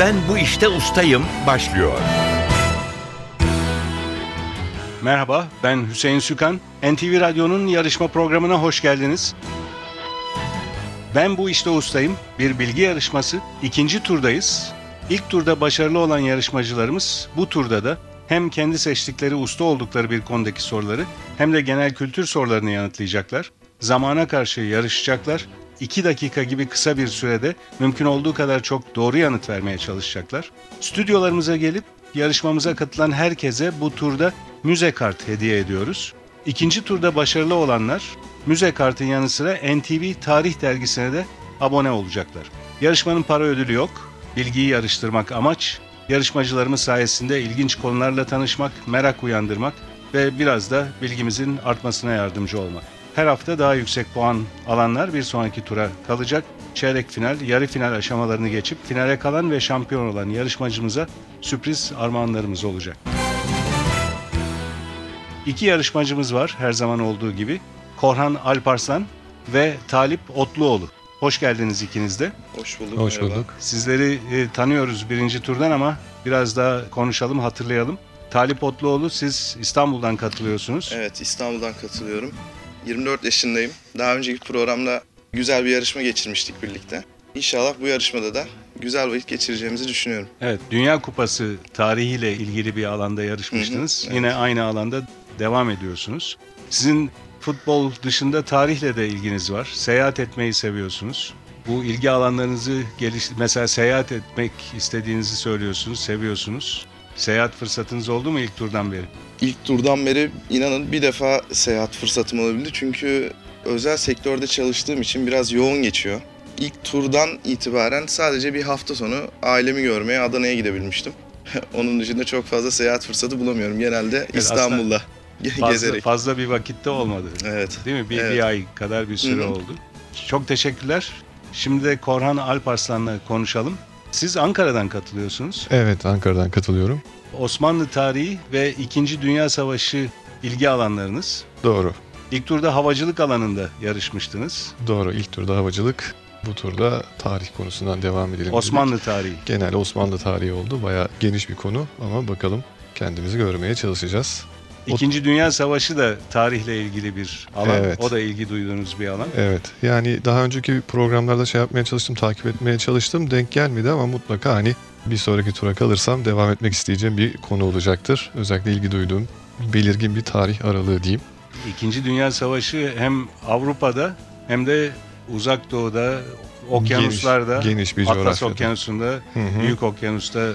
Ben bu işte ustayım başlıyor. Merhaba, ben Hüseyin Sükan. NTV Radyo'nun yarışma programına hoş geldiniz. Ben bu işte ustayım. Bir bilgi yarışması. İkinci turdayız. İlk turda başarılı olan yarışmacılarımız bu turda da hem kendi seçtikleri usta oldukları bir konudaki soruları hem de genel kültür sorularını yanıtlayacaklar. Zamana karşı yarışacaklar. 2 dakika gibi kısa bir sürede mümkün olduğu kadar çok doğru yanıt vermeye çalışacaklar. Stüdyolarımıza gelip yarışmamıza katılan herkese bu turda müze kart hediye ediyoruz. İkinci turda başarılı olanlar müze kartın yanı sıra NTV Tarih Dergisi'ne de abone olacaklar. Yarışmanın para ödülü yok. Bilgiyi yarıştırmak amaç. Yarışmacılarımız sayesinde ilginç konularla tanışmak, merak uyandırmak ve biraz da bilgimizin artmasına yardımcı olmak. Her hafta daha yüksek puan alanlar bir sonraki tura kalacak. Çeyrek final, yarı final aşamalarını geçip finale kalan ve şampiyon olan yarışmacımıza sürpriz armağanlarımız olacak. İki yarışmacımız var her zaman olduğu gibi. Korhan Alparslan ve Talip Otluoğlu. Hoş geldiniz ikiniz de. Hoş bulduk. Hoş merhaba. bulduk. Sizleri e, tanıyoruz birinci turdan ama biraz daha konuşalım, hatırlayalım. Talip Otluoğlu siz İstanbul'dan katılıyorsunuz. Evet İstanbul'dan katılıyorum. 24 yaşındayım. Daha önceki programda güzel bir yarışma geçirmiştik birlikte. İnşallah bu yarışmada da güzel vakit geçireceğimizi düşünüyorum. Evet, Dünya Kupası tarihiyle ilgili bir alanda yarışmıştınız. Hı hı, evet. Yine aynı alanda devam ediyorsunuz. Sizin futbol dışında tarihle de ilginiz var. Seyahat etmeyi seviyorsunuz. Bu ilgi alanlarınızı geliş mesela seyahat etmek istediğinizi söylüyorsunuz, seviyorsunuz. Seyahat fırsatınız oldu mu ilk turdan beri? İlk turdan beri inanın bir defa seyahat fırsatım olabildi. Çünkü özel sektörde çalıştığım için biraz yoğun geçiyor. İlk turdan itibaren sadece bir hafta sonu ailemi görmeye Adana'ya gidebilmiştim. Onun dışında çok fazla seyahat fırsatı bulamıyorum. Genelde İstanbul'da ge- Fazla, gezerek. fazla bir vakitte olmadı. Evet. Değil mi? Bir, Evet. bir ay kadar bir süre Hı hı. oldu. Çok teşekkürler. Şimdi de Korhan Alparslan'la konuşalım. Siz Ankara'dan katılıyorsunuz. Evet Ankara'dan katılıyorum. Osmanlı tarihi ve İkinci Dünya Savaşı ilgi alanlarınız. Doğru. İlk turda havacılık alanında yarışmıştınız. Doğru. İlk turda havacılık. Bu turda tarih konusundan devam edelim. dedik. Osmanlı tarihi. Genel Osmanlı tarihi oldu. Bayağı geniş bir konu ama bakalım kendimizi görmeye çalışacağız. İkinci Dünya Savaşı da tarihle ilgili bir alan. Evet. O da ilgi duyduğunuz bir alan. Evet. Yani daha önceki programlarda şey yapmaya çalıştım, takip etmeye çalıştım. Denk gelmedi ama mutlaka hani bir sonraki tura kalırsam devam etmek isteyeceğim bir konu olacaktır. Özellikle ilgi duyduğum belirgin bir tarih aralığı diyeyim. İkinci Dünya Savaşı hem Avrupa'da hem de Uzak Doğu'da, okyanuslarda, Geniş, geniş bir Atlas coğrafyada. Okyanusu'nda, Hı hı. Büyük Okyanus'ta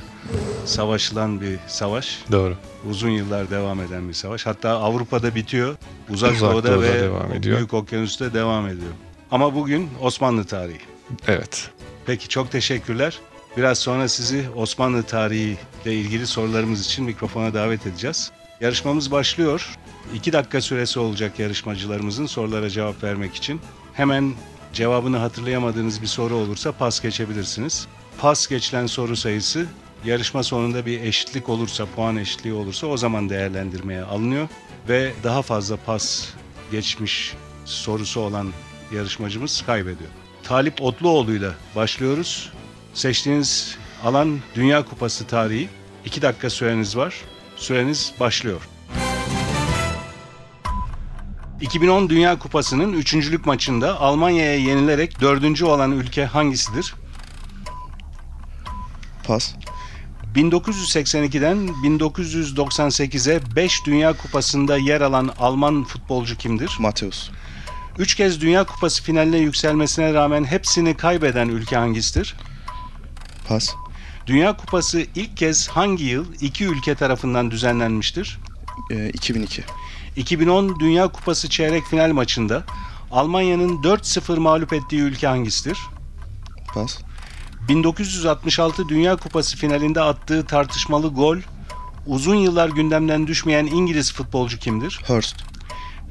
savaşılan bir savaş. Doğru. Uzun yıllar devam eden bir savaş. Hatta Avrupa'da bitiyor, Uzak, Uzak Doğu'da, Doğu'da ve devam ediyor. Büyük Okyanus'ta devam ediyor. Ama bugün Osmanlı tarihi. Evet. Peki çok teşekkürler. Biraz sonra sizi Osmanlı tarihi ile ilgili sorularımız için mikrofona davet edeceğiz. Yarışmamız başlıyor. İki dakika süresi olacak yarışmacılarımızın sorulara cevap vermek için. Hemen cevabını hatırlayamadığınız bir soru olursa pas geçebilirsiniz. Pas geçilen soru sayısı yarışma sonunda bir eşitlik olursa, puan eşitliği olursa o zaman değerlendirmeye alınıyor. Ve daha fazla pas geçmiş sorusu olan yarışmacımız kaybediyor. Talip Otluoğlu'yla başlıyoruz. Seçtiğiniz alan Dünya Kupası tarihi. 2 dakika süreniz var. Süreniz başlıyor. 2010 Dünya Kupası'nın üçüncülük maçında Almanya'ya yenilerek dördüncü olan ülke hangisidir? Pas. 1982'den 1998'e 5 Dünya Kupası'nda yer alan Alman futbolcu kimdir? Mateus. Üç kez Dünya Kupası finaline yükselmesine rağmen hepsini kaybeden ülke hangisidir? Pas. Dünya Kupası ilk kez hangi yıl iki ülke tarafından düzenlenmiştir? Ee, 2002. 2010 Dünya Kupası çeyrek final maçında Almanya'nın 4-0 mağlup ettiği ülke hangisidir? Pas. 1966 Dünya Kupası finalinde attığı tartışmalı gol uzun yıllar gündemden düşmeyen İngiliz futbolcu kimdir? Hurst.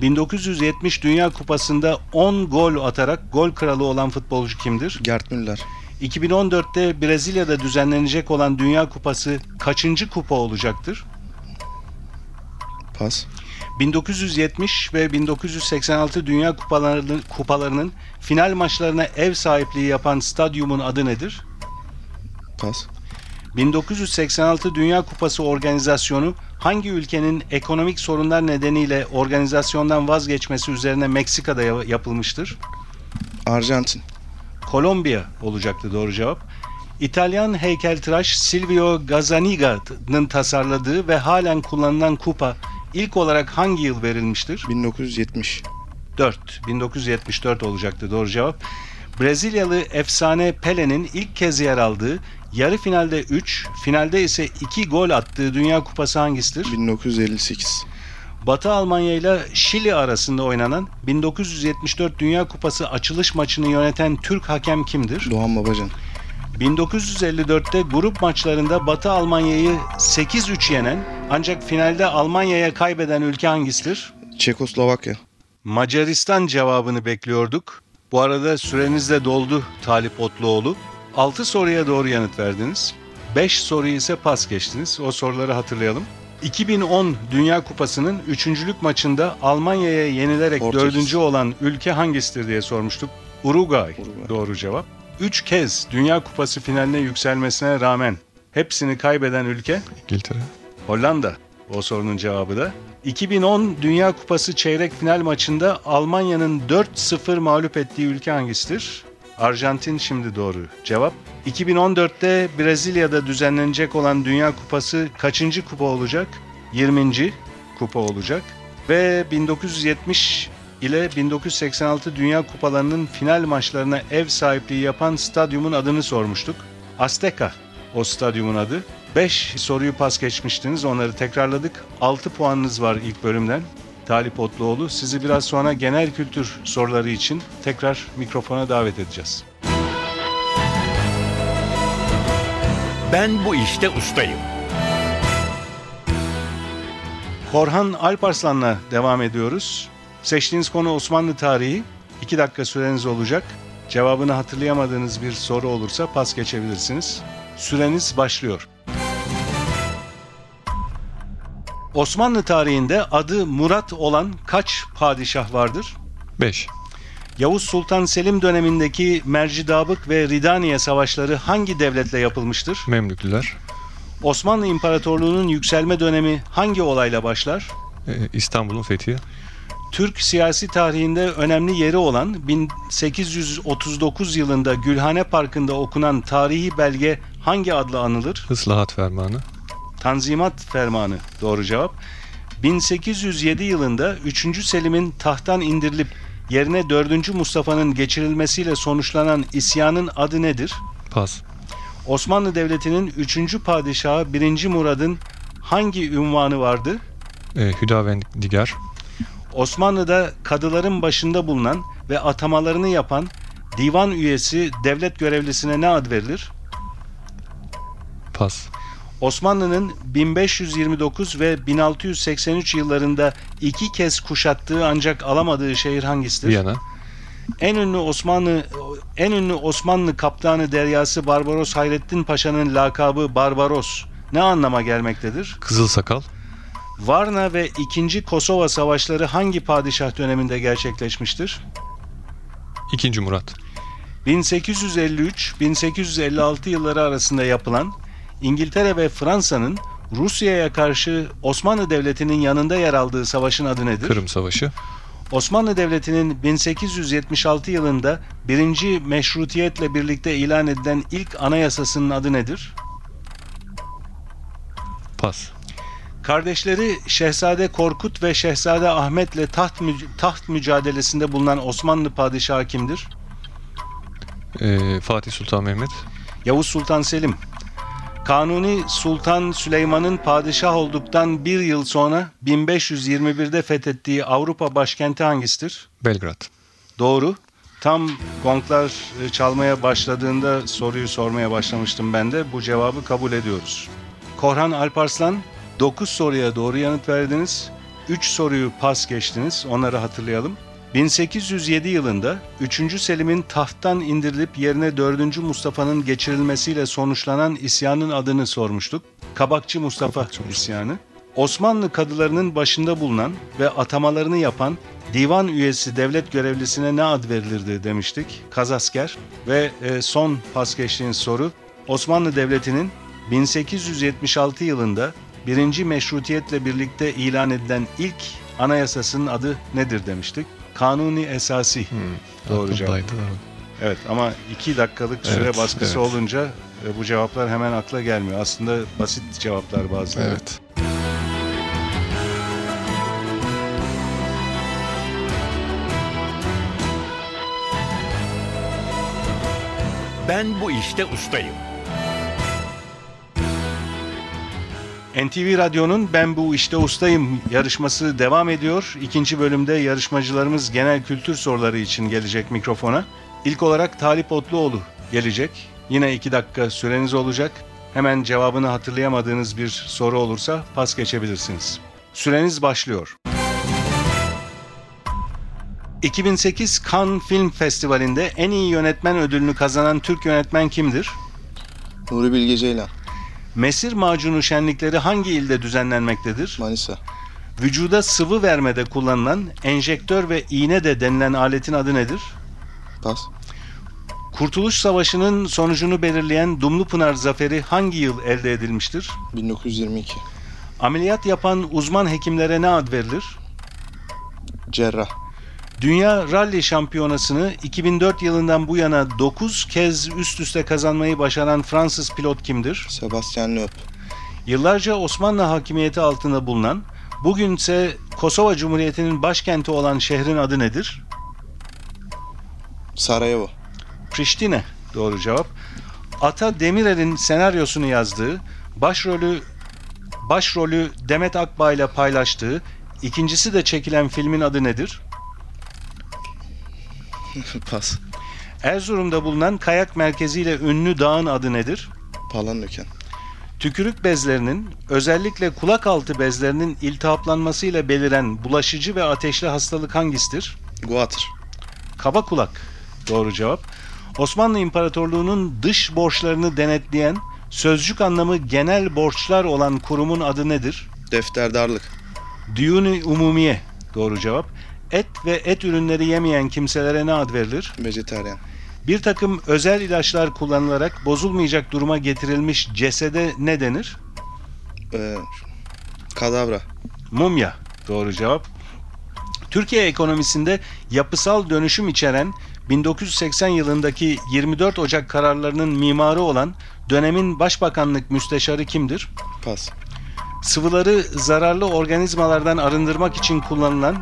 1970 Dünya Kupası'nda 10 gol atarak gol kralı olan futbolcu kimdir? Gerd Müller. 2014'te Brezilya'da düzenlenecek olan Dünya Kupası kaçıncı kupa olacaktır? Pas. 1970 ve 1986 Dünya Kupalarının, kupalarının final maçlarına ev sahipliği yapan stadyumun adı nedir? Pas. 1986 Dünya Kupası organizasyonu hangi ülkenin ekonomik sorunlar nedeniyle organizasyondan vazgeçmesi üzerine Meksika'da ya- yapılmıştır? Arjantin. Kolombiya olacaktı doğru cevap. İtalyan heykeltıraş Silvio Gazzaniga'nın tasarladığı ve halen kullanılan kupa ilk olarak hangi yıl verilmiştir? 1970. 4. 1974 olacaktı doğru cevap. Brezilyalı efsane Pele'nin ilk kez yer aldığı, yarı finalde 3, finalde ise 2 gol attığı Dünya Kupası hangisidir? 1958. Batı Almanya ile Şili arasında oynanan 1974 Dünya Kupası açılış maçını yöneten Türk hakem kimdir? Doğan Babacan. 1954'te grup maçlarında Batı Almanya'yı 8-3 yenen ancak finalde Almanya'ya kaybeden ülke hangisidir? Çekoslovakya. Macaristan cevabını bekliyorduk. Bu arada süreniz de doldu Talip Otluoğlu. 6 soruya doğru yanıt verdiniz. 5 soruyu ise pas geçtiniz. O soruları hatırlayalım. 2010 Dünya Kupası'nın üçüncülük maçında Almanya'ya yenilerek Portekiz. dördüncü olan ülke hangisidir diye sormuştuk. Uruguay, Uruguay. doğru cevap. 3 kez Dünya Kupası finaline yükselmesine rağmen hepsini kaybeden ülke İngiltere. Hollanda. O sorunun cevabı da. 2010 Dünya Kupası çeyrek final maçında Almanya'nın 4-0 mağlup ettiği ülke hangisidir? Arjantin şimdi doğru cevap. 2014'te Brezilya'da düzenlenecek olan Dünya Kupası kaçıncı kupa olacak? 20. kupa olacak. Ve 1970 ile 1986 Dünya Kupalarının final maçlarına ev sahipliği yapan stadyumun adını sormuştuk. Azteca o stadyumun adı. 5 soruyu pas geçmiştiniz. Onları tekrarladık. 6 puanınız var ilk bölümden. Talip Otluoğlu. Sizi biraz sonra genel kültür soruları için tekrar mikrofona davet edeceğiz. Ben bu işte ustayım. Korhan Alparslan'la devam ediyoruz. Seçtiğiniz konu Osmanlı tarihi. 2 dakika süreniz olacak. Cevabını hatırlayamadığınız bir soru olursa pas geçebilirsiniz. Süreniz başlıyor. Osmanlı tarihinde adı Murat olan kaç padişah vardır? 5. Yavuz Sultan Selim dönemindeki Mercidabık ve Ridaniye savaşları hangi devletle yapılmıştır? Memlüklüler. Osmanlı İmparatorluğu'nun yükselme dönemi hangi olayla başlar? Ee, İstanbul'un fethi. Türk siyasi tarihinde önemli yeri olan 1839 yılında Gülhane Parkı'nda okunan tarihi belge hangi adla anılır? Islahat Fermanı. Tanzimat Fermanı doğru cevap. 1807 yılında 3. Selim'in tahttan indirilip yerine 4. Mustafa'nın geçirilmesiyle sonuçlanan isyanın adı nedir? Pas. Osmanlı Devleti'nin 3. padişahı 1. Murad'ın hangi ünvanı vardı? Ee, Hüdavendigar. Osmanlı'da kadıların başında bulunan ve atamalarını yapan divan üyesi devlet görevlisine ne ad verilir? Pas. Osmanlı'nın 1529 ve 1683 yıllarında iki kez kuşattığı ancak alamadığı şehir hangisidir? Viyana. En ünlü Osmanlı en ünlü Osmanlı kaptanı deryası Barbaros Hayrettin Paşa'nın lakabı Barbaros ne anlama gelmektedir? Kızıl Sakal. Varna ve 2. Kosova savaşları hangi padişah döneminde gerçekleşmiştir? 2. Murat. 1853-1856 yılları arasında yapılan İngiltere ve Fransa'nın Rusya'ya karşı Osmanlı Devleti'nin yanında yer aldığı savaşın adı nedir? Kırım Savaşı. Osmanlı Devleti'nin 1876 yılında birinci meşrutiyetle birlikte ilan edilen ilk anayasasının adı nedir? Pas. Kardeşleri Şehzade Korkut ve Şehzade Ahmet'le taht, mü- taht mücadelesinde bulunan Osmanlı padişahı kimdir? Ee, Fatih Sultan Mehmet. Yavuz Sultan Selim. Kanuni Sultan Süleyman'ın padişah olduktan bir yıl sonra 1521'de fethettiği Avrupa başkenti hangisidir? Belgrad. Doğru. Tam gonglar e, çalmaya başladığında soruyu sormaya başlamıştım ben de. Bu cevabı kabul ediyoruz. Korhan Alparslan 9 soruya doğru yanıt verdiniz. 3 soruyu pas geçtiniz. Onları hatırlayalım. 1807 yılında 3. Selim'in tahttan indirilip yerine 4. Mustafa'nın geçirilmesiyle sonuçlanan isyanın adını sormuştuk. Kabakçı Mustafa Kabakçı isyanı. Osmanlı kadılarının başında bulunan ve atamalarını yapan divan üyesi devlet görevlisine ne ad verilirdi demiştik. Kazasker ve e, son pas geçtiğiniz soru Osmanlı Devleti'nin 1876 yılında birinci meşrutiyetle birlikte ilan edilen ilk anayasasının adı nedir demiştik? Kanuni Esasi. Doğru cevap. Evet. Ama iki dakikalık süre Evet, baskısı evet. olunca e, bu cevaplar hemen akla gelmiyor. Aslında basit cevaplar bazıları. Evet. Ben bu işte ustayım. NTV Radyo'nun Ben Bu İşte Ustayım yarışması devam ediyor. İkinci bölümde yarışmacılarımız genel kültür soruları için gelecek mikrofona. İlk olarak Talip Otluoğlu gelecek. Yine iki dakika süreniz olacak. Hemen cevabını hatırlayamadığınız bir soru olursa pas geçebilirsiniz. Süreniz başlıyor. 2008 Cannes Film Festivali'nde en iyi yönetmen ödülünü kazanan Türk yönetmen kimdir? Nuri Bilge Ceylan, Mesir macunu şenlikleri hangi ilde düzenlenmektedir? Manisa, Vücuda sıvı vermede kullanılan enjektör ve iğne de denilen aletin adı nedir? Pas, Kurtuluş Savaşı'nın sonucunu belirleyen Dumlupınar Zaferi hangi yıl elde edilmiştir? 1922, Ameliyat yapan uzman hekimlere ne ad verilir? Cerrah, Dünya Rally Şampiyonası'nı 2004 yılından bu yana 9 kez üst üste kazanmayı başaran Fransız pilot kimdir? Sebastian Loeb, Yıllarca Osmanlı hakimiyeti altında bulunan, bugünse Kosova Cumhuriyeti'nin başkenti olan şehrin adı nedir? Sarajevo, Priştine doğru cevap. Ata Demirer'in senaryosunu yazdığı, başrolü başrolü Demet Akbağ ile paylaştığı, ikincisi de çekilen filmin adı nedir? Pas, Erzurum'da bulunan kayak merkeziyle ünlü dağın adı nedir? Palandöken, Tükürük bezlerinin, özellikle kulak altı bezlerinin iltihaplanmasıyla beliren bulaşıcı ve ateşli hastalık hangisidir? Guatr, Kaba kulak. Doğru cevap. Osmanlı İmparatorluğu'nun dış borçlarını denetleyen, sözcük anlamı genel borçlar olan kurumun adı nedir? Defterdarlık, Diyuni Umumiye. Doğru cevap. Et ve et ürünleri yemeyen kimselere ne ad verilir? Vejetaryen, Bir takım özel ilaçlar kullanılarak bozulmayacak duruma getirilmiş cesede ne denir? ee, Kadavra, Mumya. Doğru cevap. Türkiye ekonomisinde yapısal dönüşüm içeren 1980 yılındaki 24 Ocak kararlarının mimarı olan dönemin Başbakanlık Müsteşarı kimdir? Pas, Sıvıları zararlı organizmalardan arındırmak için kullanılan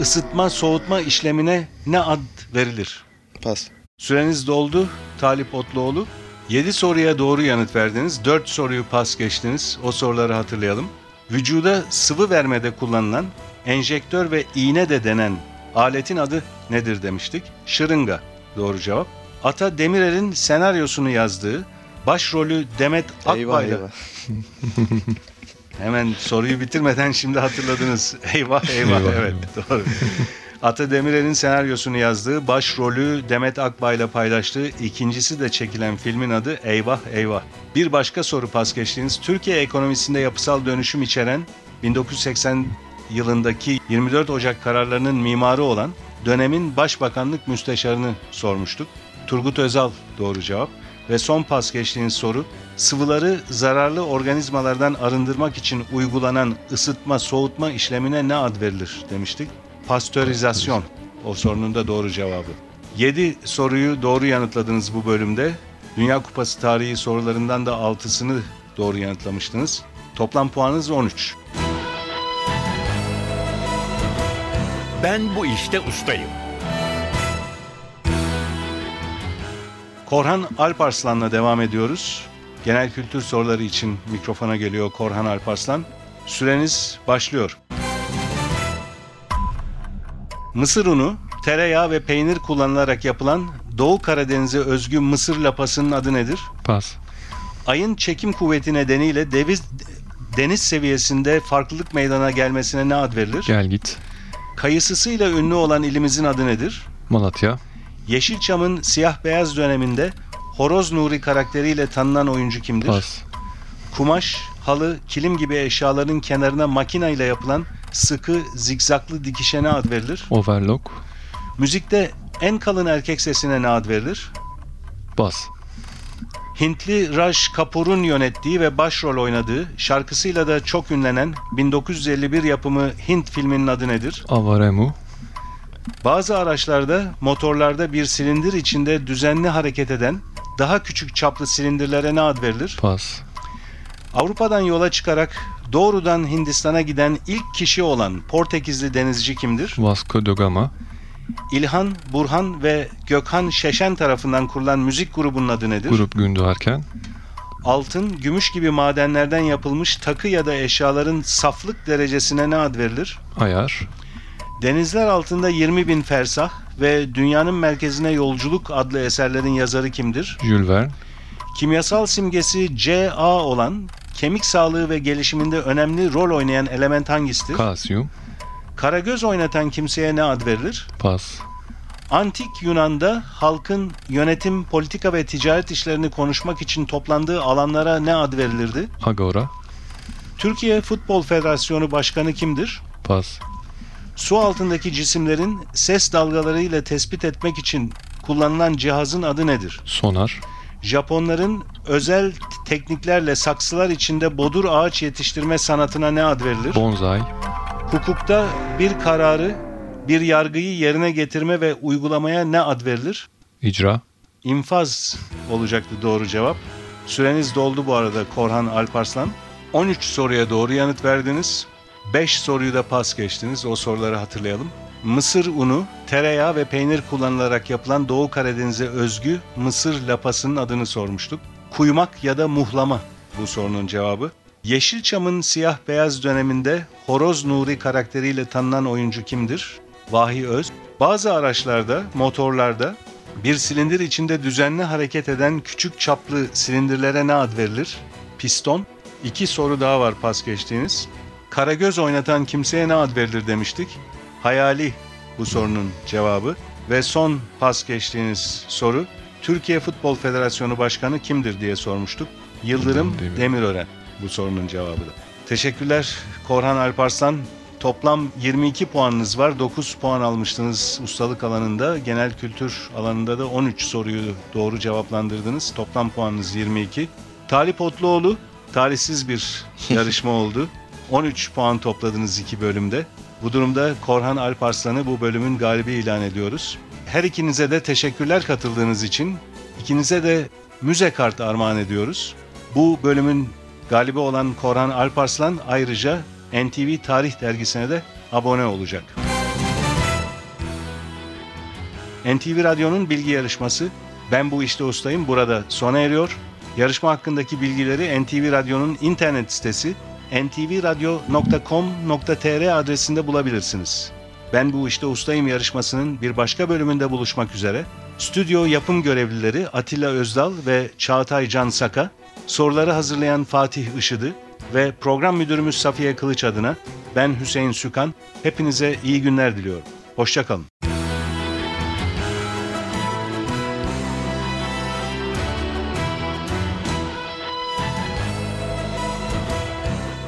ısıtma soğutma işlemine ne ad verilir? Pas, Süreniz doldu Talip Otluoğlu. 7 soruya doğru yanıt verdiniz. 4 soruyu pas geçtiniz. O soruları hatırlayalım. Vücuda sıvı vermede kullanılan enjektör ve iğne de denen aletin adı nedir demiştik? Şırınga. Doğru cevap. Ata Demirer'in senaryosunu yazdığı, başrolü Demet eyvah Akbay'la eyvah, Hemen soruyu bitirmeden şimdi hatırladınız. Eyvah eyvah, Eyvah, evet doğru. Ata Demirer'in senaryosunu yazdığı, başrolü Demet Akbağ ile paylaştığı, ikincisi de çekilen filmin adı Eyvah Eyvah. Bir başka soru pas geçtiğiniz, Türkiye ekonomisinde yapısal dönüşüm içeren 1980 yılındaki 24 Ocak kararlarının mimarı olan dönemin Başbakanlık Müsteşarını sormuştuk. Turgut Özal doğru cevap. Ve son pas geçtiğiniz soru, sıvıları zararlı organizmalardan arındırmak için uygulanan ısıtma soğutma işlemine ne ad verilir demiştik. Pastörizasyon. O sorunun da doğru cevabı. 7 soruyu doğru yanıtladınız bu bölümde. Dünya Kupası tarihi sorularından da 6'sını doğru yanıtlamıştınız. Toplam puanınız 13. Ben bu işte ustayım. Korhan Alparslan'la devam ediyoruz. Genel kültür soruları için mikrofona geliyor Korhan Alparslan. Süreniz başlıyor. Mısır unu, tereyağı ve peynir kullanılarak yapılan Doğu Karadeniz'e özgü mısır lapasının adı nedir? Pas. Ayın çekim kuvveti nedeniyle deviz, deniz seviyesinde farklılık meydana gelmesine ne ad verilir? Gel git. Kayısısıyla ünlü olan ilimizin adı nedir? Malatya. Yeşilçam'ın siyah beyaz döneminde Horoz Nuri karakteriyle tanınan oyuncu kimdir? Pas. Kumaş, halı, kilim gibi eşyaların kenarına makina ile yapılan sıkı, zikzaklı dikişe ne ad verilir? Overlock. Müzikte en kalın erkek sesine ne ad verilir? Bas. Hintli Raj Kapoor'un yönettiği ve başrol oynadığı, şarkısıyla da çok ünlenen 1951 yapımı Hint filminin adı nedir? Avaremu. Bazı araçlarda motorlarda bir silindir içinde düzenli hareket eden daha küçük çaplı silindirlere ne ad verilir? Pas. Avrupa'dan yola çıkarak doğrudan Hindistan'a giden ilk kişi olan Portekizli denizci kimdir? Vasco da Gama. İlhan, Burhan ve Gökhan Şeşen tarafından kurulan müzik grubunun adı nedir? Grup Gündoğarken. Altın, gümüş gibi madenlerden yapılmış takı ya da eşyaların saflık derecesine ne ad verilir? Ayar. Denizler altında 20 bin fersah ve Dünyanın Merkezine Yolculuk adlı eserlerin yazarı kimdir? Jules Verne. Kimyasal simgesi Ca olan, kemik sağlığı ve gelişiminde önemli rol oynayan element hangisidir? Kalsiyum. Karagöz oynatan kimseye ne ad verilir? Pas. Antik Yunan'da halkın yönetim, politika ve ticaret işlerini konuşmak için toplandığı alanlara ne ad verilirdi? Agora. Türkiye Futbol Federasyonu Başkanı kimdir? Pas. Su altındaki cisimlerin ses dalgaları ile tespit etmek için kullanılan cihazın adı nedir? Sonar. Japonların özel tekniklerle saksılar içinde bodur ağaç yetiştirme sanatına ne ad verilir? Bonsai. Hukukta bir kararı, bir yargıyı yerine getirme ve uygulamaya ne ad verilir? İcra. İnfaz olacaktı doğru cevap. Süreniz doldu bu arada Korhan Alparslan. 13 soruya doğru yanıt verdiniz. 5 soruyu da pas geçtiniz. O soruları hatırlayalım. Mısır unu, tereyağı ve peynir kullanılarak yapılan Doğu Karadeniz'e özgü mısır lapasının adını sormuştuk. Kuymak ya da muhlama bu sorunun cevabı. Yeşilçam'ın siyah beyaz döneminde Horoz Nuri karakteriyle tanınan oyuncu kimdir? Vahi Öz. Bazı araçlarda, motorlarda bir silindir içinde düzenli hareket eden küçük çaplı silindirlere ne ad verilir? Piston. İki soru daha var pas geçtiğiniz. Karagöz oynatan kimseye ne ad verilir demiştik? Hayali bu sorunun cevabı. Ve son pas geçtiğiniz soru Türkiye Futbol Federasyonu Başkanı kimdir diye sormuştuk. Yıldırım Demir. Demirören bu sorunun cevabı da. Teşekkürler Korhan Alparslan. Toplam 22 puanınız var. 9 puan almıştınız ustalık alanında. Genel kültür alanında da 13 soruyu doğru cevaplandırdınız. Toplam puanınız 22. Talip Otluoğlu talihsiz bir yarışma oldu. 13 puan topladınız iki bölümde. Bu durumda Korhan Alparslan'ı bu bölümün galibi ilan ediyoruz. Her ikinize de teşekkürler katıldığınız için. İkinize de müze kart armağan ediyoruz. Bu bölümün galibi olan Korhan Alparslan ayrıca NTV Tarih Dergisi'ne de abone olacak. NTV Radyo'nun bilgi yarışması Ben Bu İşte Ustayım burada sona eriyor. Yarışma hakkındaki bilgileri NTV Radyo'nun internet sitesi ntvradio.com.tr adresinde bulabilirsiniz. Ben Bu İşte Ustayım yarışmasının bir başka bölümünde buluşmak üzere. Stüdyo yapım görevlileri Atilla Özdal ve Çağatay Can Saka, soruları hazırlayan Fatih Işıdı ve program müdürümüz Safiye Kılıç adına ben Hüseyin Sükan. Hepinize iyi günler diliyorum. Hoşçakalın.